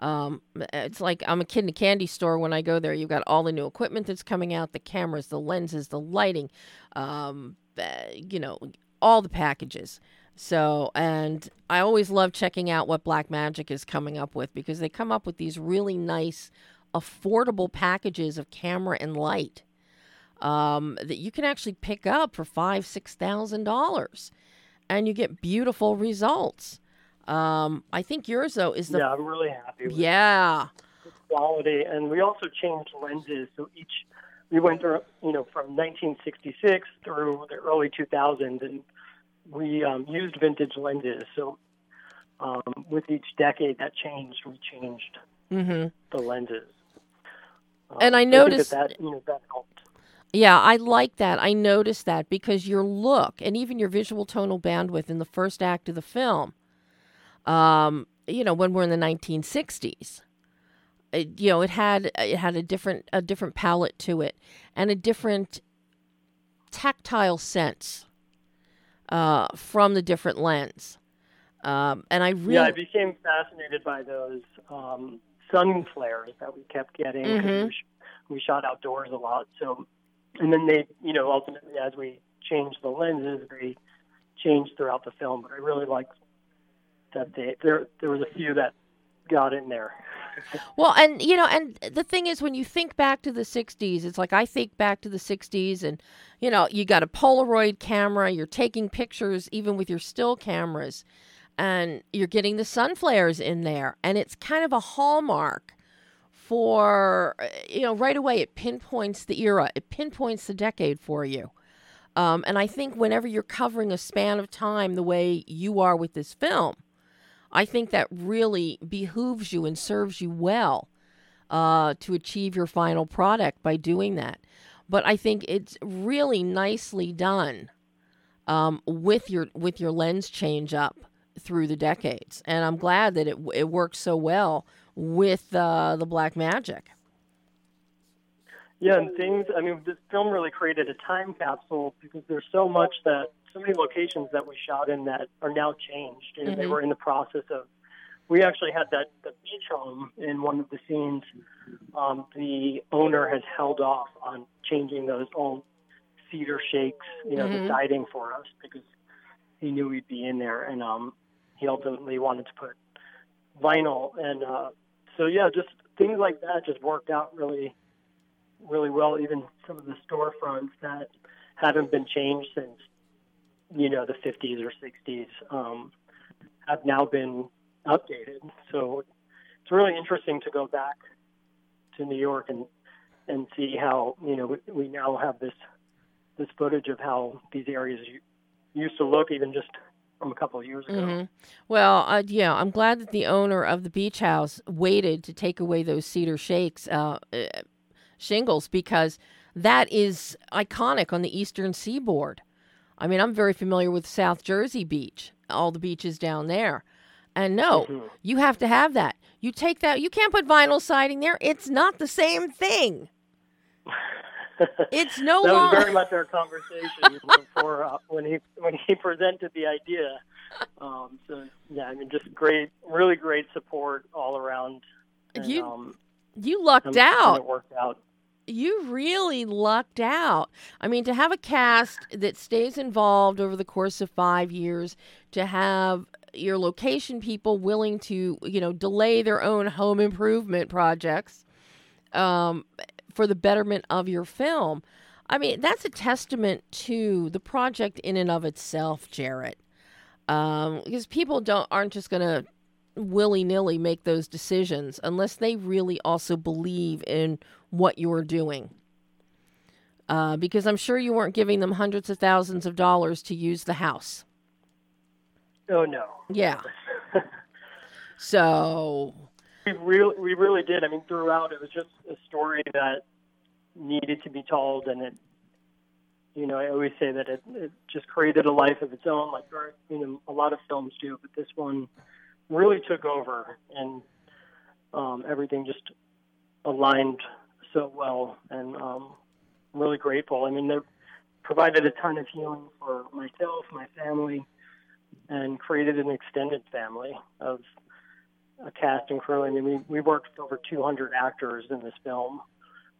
Um, it's like I'm a kid in a candy store when I go there. You've got all the new equipment that's coming out, the cameras, the lenses, the lighting, um, uh, you know, all the packages. So, and I always love checking out what Blackmagic is coming up with because they come up with these really nice, affordable packages of camera and light um, that you can actually pick up for five, six thousand dollars, and you get beautiful results. Um, I think yours though is the yeah. I'm really happy. with yeah quality, and we also changed lenses. So each we went through, you know, from 1966 through the early 2000s, and we um, used vintage lenses. So um, with each decade that changed, we changed mm-hmm. the lenses. Um, and I noticed that, that you know that helped. Yeah, I like that. I noticed that because your look and even your visual tonal bandwidth in the first act of the film, um, you know, when we're in the 1960s, it, you know, it had it had a different a different palette to it and a different tactile sense uh, from the different lens. Um, and I really yeah, I became fascinated by those um, sun flares that we kept getting. Mhm. We, sh- we shot outdoors a lot, so and then they, you know, ultimately as we changed the lenses, they changed throughout the film. But I really liked that they there there was a few that got in there. Well, and you know, and the thing is, when you think back to the '60s, it's like I think back to the '60s, and you know, you got a Polaroid camera, you're taking pictures even with your still cameras, and you're getting the sun flares in there, and it's kind of a hallmark for you know, right away it pinpoints the era, it pinpoints the decade for you. Um, and I think whenever you're covering a span of time the way you are with this film, I think that really behooves you and serves you well uh, to achieve your final product by doing that. But I think it's really nicely done um, with your with your lens change up through the decades, and I'm glad that it it works so well with uh, the Blackmagic. Yeah, and things. I mean, this film really created a time capsule because there's so much that so many locations that we shot in that are now changed, and they Mhm. were in the process of. We actually had that the beach home in one of the scenes. Um, the owner has held off on changing those old cedar shakes, you know, Mhm. the siding for us because he knew we'd be in there, and um, he ultimately wanted to put vinyl, and uh, so yeah, just things like that just worked out really really well. Even some of the storefronts that haven't been changed since you know the 50s or 60s um, have now been updated. So it's really interesting to go back to New York and and see how you know we, we now have this this footage of how these areas used to look even just from a couple of years ago. hmm Well, uh, yeah, I'm glad that the owner of the beach house waited to take away those cedar shakes uh, uh, shingles because that is iconic on the eastern seaboard. I mean, I'm very familiar with South Jersey Beach, all the beaches down there. And no, Mhm. you have to have that. You take that, you can't put vinyl siding there. It's not the same thing. It's no that was very much our conversation before uh, when he when he presented the idea. Um, so yeah, I mean, just great, really great support all around. And, You um, you lucked out. It worked out. You really lucked out. I mean, to have a cast that stays involved over the course of five years, to have your location people willing to, you know, delay their own home improvement projects um, for the betterment of your film. I mean, that's a testament to the project in and of itself, Jarrett. Um, because people don't aren't just gonna willy nilly make those decisions unless they really also believe in what you were doing. Uh, because I'm sure you weren't giving them hundreds of thousands of dollars to use the house. Oh no. Yeah. So, We really, we really did. I mean, throughout, it was just a story that needed to be told, and it, you know, I always say that it, it just created a life of its own, like you know, a lot of films do, but this one really took over, and um, everything just aligned so well, and um, I'm really grateful. I mean, there, provided a ton of healing for myself, my family, and created an extended family of a cast and crew. I mean, we, we worked with over 200 actors in this film.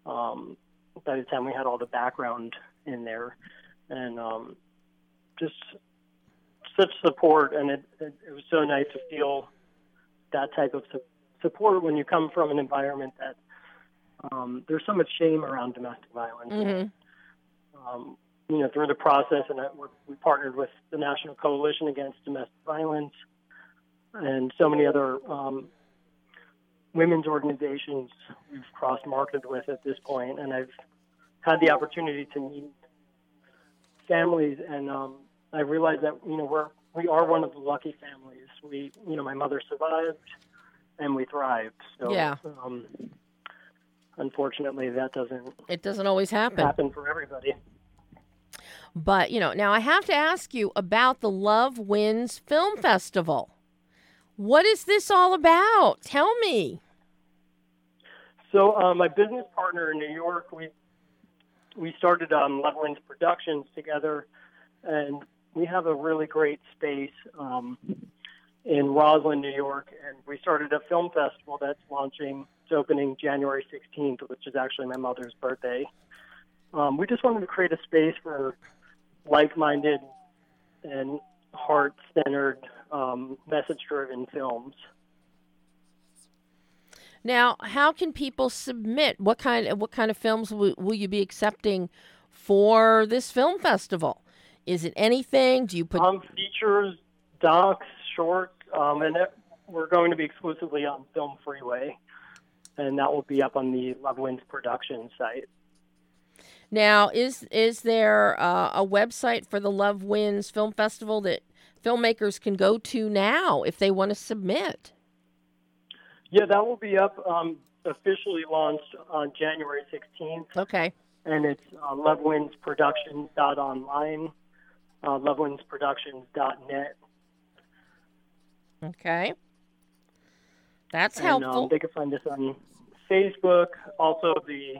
Um, by the time we had all the background in there, and um, just such support, and it, it, it was so nice to feel that type of su- support when you come from an environment that um, there's so much shame around domestic violence. Mm-hmm. Um, you know, through the process, and I, we partnered with the National Coalition Against Domestic Violence and so many other um, women's organizations we've cross marketed with at this point, and I've had the opportunity to meet families, and um, I realized that you know we're we are one of the lucky families. We, you know, my mother survived, and we thrived. So, Yeah. Um, unfortunately, that doesn't It doesn't always happen. happen for everybody. But, you know, now I have to ask you about the Love Wins Film Festival. What is this all about? Tell me. So uh, my business partner in New York, we we started um, Love Wins Productions together, and we have a really great space um, in Roslyn, New York, and we started a film festival that's launching. It's opening January 16th, which is actually my mother's birthday. Um, we just wanted to create a space for like-minded and heart-centered, um, message-driven films. Now, how can people submit? What kind of what kind of films will, will you be accepting for this film festival? Is it anything? Do you put Um, features, docs, short, um, and it, we're going to be exclusively on Film Freeway, and that will be up on the Love Wins production site. Now, is is there uh, a website for the Love Wins Film Festival that filmmakers can go to now if they want to submit? Yeah, that will be up um, officially launched on January 16th, Okay. and it's uh, lovewinsproductions.online, uh, lovewinsproductions.net. Okay. That's And, helpful. Um, they can find us on Facebook. Also, the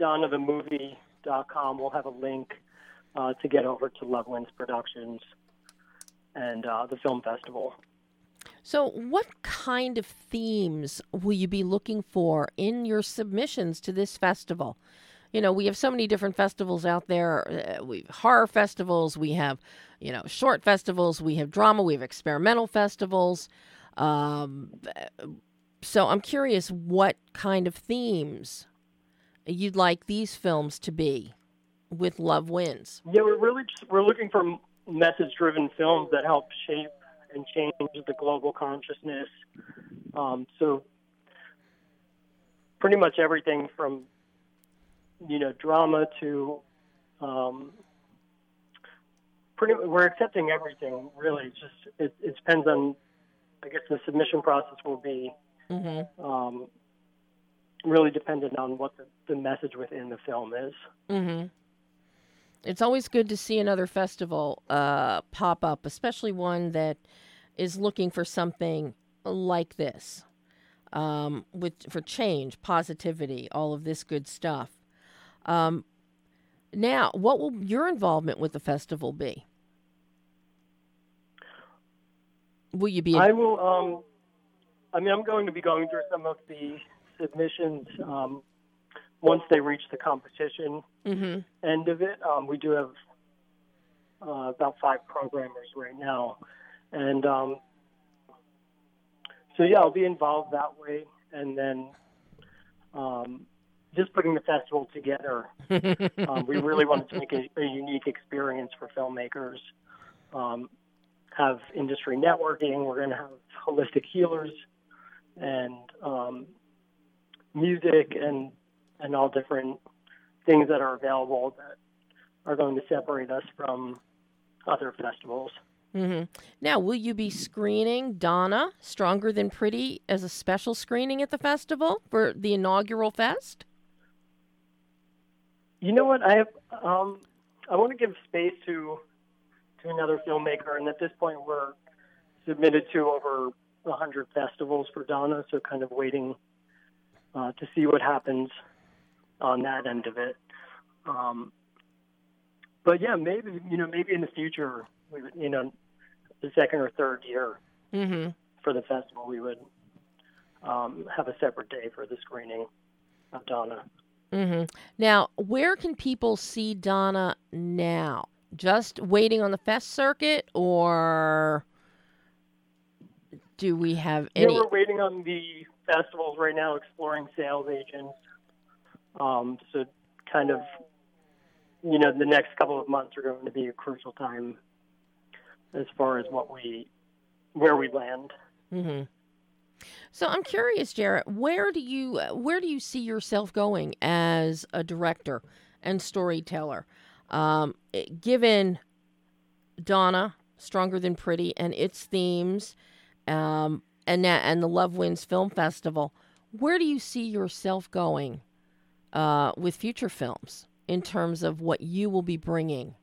donnathemovie.com will have a link uh, to get over to Love Wins Productions and uh, the film festival. So, what kind of themes will you be looking for in your submissions to this festival? You know, we have so many different festivals out there. Uh, we have horror festivals, we have, you know, short festivals, we have drama, we have experimental festivals. Um, so, I'm curious what kind of themes you'd like these films to be with Love Wins. Yeah, we're really we're looking for message-driven films that help shape and change the global consciousness. Um, so, pretty much everything from you know drama to um, pretty. We're accepting everything really. It's just it, it depends on. I guess the submission process will be Mm-hmm. um, really dependent on what the, the message within the film is. Mm-hmm. It's always good to see another festival uh, pop up, especially one that is looking for something like this, um, with for change, positivity, all of this good stuff. Um, now, what will your involvement with the festival be? Will you be? I will. Um, I mean, I'm going to be going through some of the submissions um, once they reach the competition mm-hmm. end of it. Um, we do have uh, about five programmers right now, and um, so yeah, I'll be involved that way, and then um, just putting the festival together. um, we really wanted to make a, a unique experience for filmmakers. Um, have industry networking. We're going to have holistic healers and um, music and and all different things that are available that are going to separate us from other festivals. Mm-hmm. Now, will you be screening Donna Stronger Than Pretty as a special screening at the festival for the inaugural fest? You know what? I have, um, I want to give space to to another filmmaker, and at this point, we're submitted to over 100 festivals for Donna, so kind of waiting uh, to see what happens on that end of it. Um, but yeah, maybe you know, maybe in the future, we would, you know, the second or third year Mm-hmm. for the festival, we would um, have a separate day for the screening of Donna. Mm-hmm. Now, where can people see Donna now? Just waiting on the fest circuit, or do we have Yeah, any? we're waiting on the festivals right now, exploring sales agents. Um, so, kind of, you know, the next couple of months are going to be a crucial time as far as what we, where we land. Mm-hmm. So I'm curious, Jarrett. Where do you where do you see yourself going as a director and storyteller? Um, eh, given Donna, Stronger Than Pretty, and its themes, um, and and the Love Wins Film Festival, where do you see yourself going uh, with future films in terms of what you will be bringing?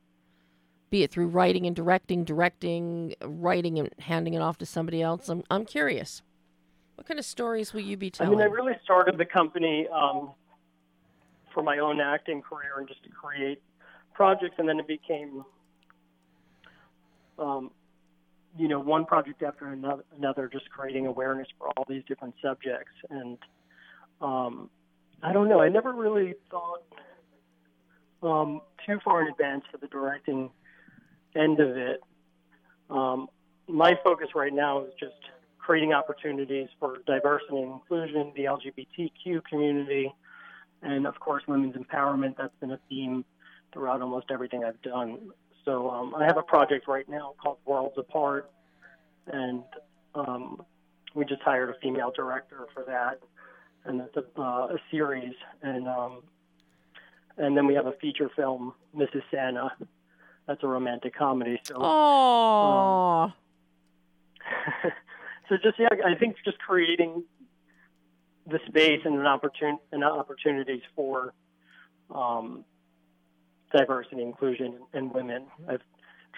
Be it through writing and directing, directing, writing and handing it off to somebody else. I'm I'm curious. What kind of stories will you be telling? I mean, I really started the company um, for my own acting career and just to create projects, and then it became, um, you know, one project after another, another, just creating awareness for all these different subjects. And um, I don't know, I never really thought um, too far in advance for the directing end of it. Um, my focus right now is just creating opportunities for diversity and inclusion, the LGBTQ community, and of course, women's empowerment. That's been a theme throughout almost everything I've done. So um, I have a project right now called Worlds Apart, and um, we just hired a female director for that, and it's a, uh, a series, and um, and then we have a feature film, Mrs. Santa. That's a romantic comedy. So Oh, so just yeah, I think just creating the space and an opportun and opportunities for um, diversity, inclusion, and women. I've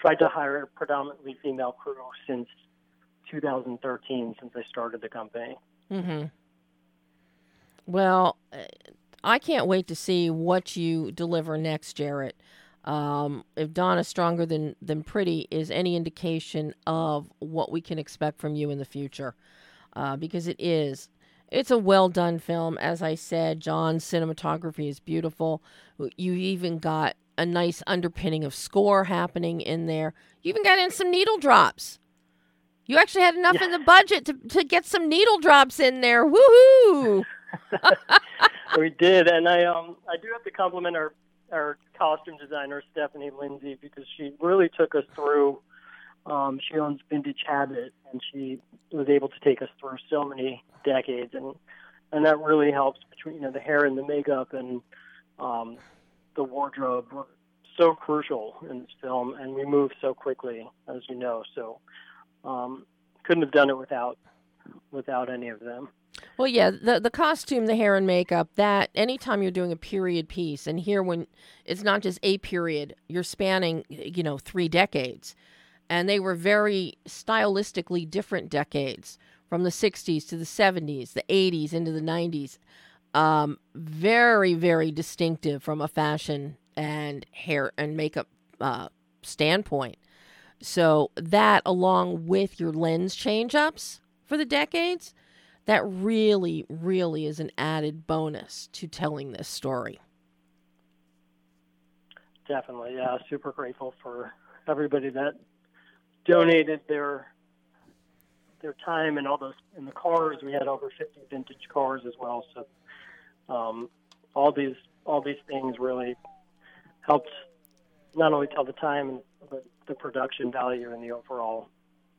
tried to hire a predominantly female crew since 2013, since I started the company. Mm-hmm. Well, I can't wait to see what you deliver next, Jarrett. Um, if Donna Stronger Than, than Pretty is any indication of what we can expect from you in the future, uh, because it is. It's a well done film. As I said, John's cinematography is beautiful. You even got a nice underpinning of score happening in there. You even got in some needle drops. You actually had enough in the budget to, to get some needle drops in there. Woohoo! we did, and I um I do have to compliment our our costume designer Stephanie Lindsay because she really took us through. Um, she owns Vintage Habit, and she was able to take us through so many decades, and and that really helps between you know the hair and the makeup and um, the wardrobe were so crucial in this film, and we move so quickly, as you know. So um, couldn't have done it without without any of them. Well, yeah, the the costume, the hair and makeup, that anytime you're doing a period piece, and here when it's not just a period, you're spanning, you know, three decades. And they were very stylistically different decades from the 60s to the 70s, the 80s into the 90s. Um, very, very distinctive from a fashion and hair and makeup uh, standpoint. So, that along with your lens change ups for the decades, that really, really is an added bonus to telling this story. Definitely, yeah. Super grateful for everybody that donated their their time and all those in the cars. We had over 50 vintage cars as well. So um, all these all these things really helped not only tell the time but the production value and the overall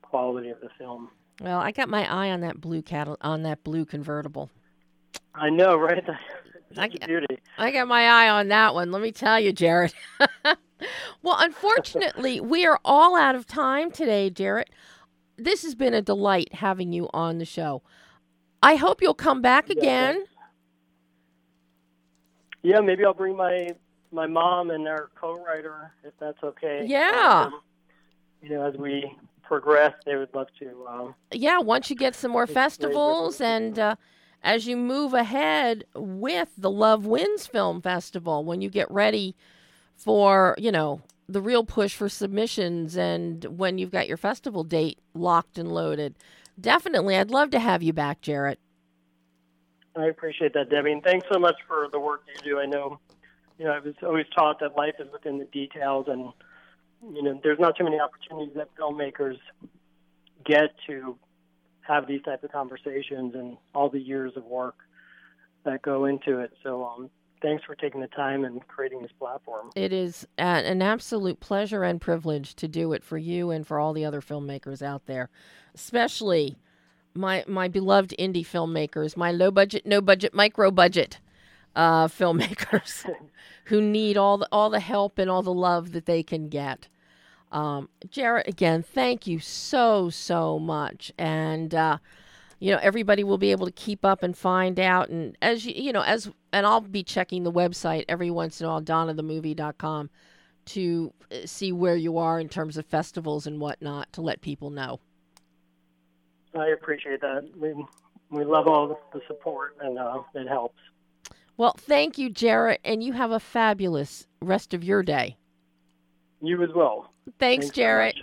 quality of the film. Well, I got my eye on that blue cattle on that blue convertible. I know, right? I That's a get- beauty. I got my eye on that one. Let me tell you, Jarrett. well, unfortunately, we are all out of time today, Jarrett. This has been a delight having you on the show. I hope you'll come back again. Yeah, maybe I'll bring my my mom and our co-writer if that's okay. Yeah. Um, you know, as we progress, they would love to. Um, Yeah, once you get some more festivals and uh, as you move ahead with the Love Wins Film Festival, when you get ready for, you know, the real push for submissions and when you've got your festival date locked and loaded. Definitely, I'd love to have you back, Jarrett. I appreciate that, Debbie, and thanks so much for the work you do. I know, you know, I was always taught that life is within the details, and you know, there's not too many opportunities that filmmakers get to have these type of conversations and all the years of work that go into it. So, um, thanks for taking the time and creating this platform. It is an absolute pleasure and privilege to do it for you and for all the other filmmakers out there, especially my my beloved indie filmmakers, my low budget, no budget, micro budget uh, filmmakers who need all the all the help and all the love that they can get. Um, Jarrett, again, thank you so so much, and uh, you know everybody will be able to keep up and find out. And as you you know, as and I'll be checking the website every once in a while, donnathemovie.com, to uh, see where you are in terms of festivals and whatnot to let people know. I appreciate that. We we love all the support, and uh, it helps. Well, thank you, Jarrett, and you have a fabulous rest of your day. You as well. Thanks, Thanks Jarrett. So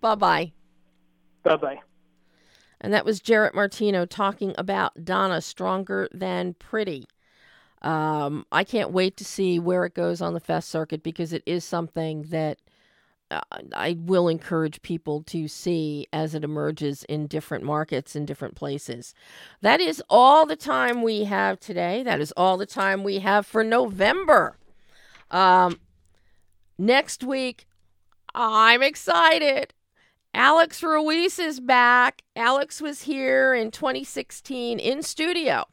bye bye. Bye bye. And that was Jarrett Martino talking about Donna Stronger Than Pretty. Um, I can't wait to see where it goes on the fest circuit because it is something that uh, I will encourage people to see as it emerges in different markets in different places. That is all the time we have today. That is all the time we have for November. Um, next week, I'm excited. Alex Ruiz is back. Alex was here in 2016 in studio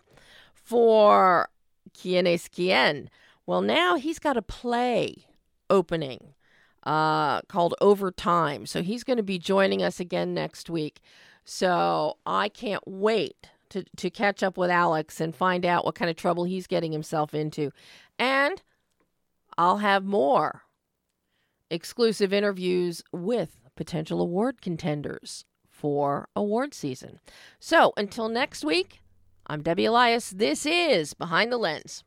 for Quien es Quien. Well, now he's got a play opening uh, called Overtime. So he's going to be joining us again next week. So I can't wait to, to catch up with Alex and find out what kind of trouble he's getting himself into. And I'll have more exclusive interviews with potential award contenders for award season. So until next week, I'm Debbie Elias. This is Behind the Lens.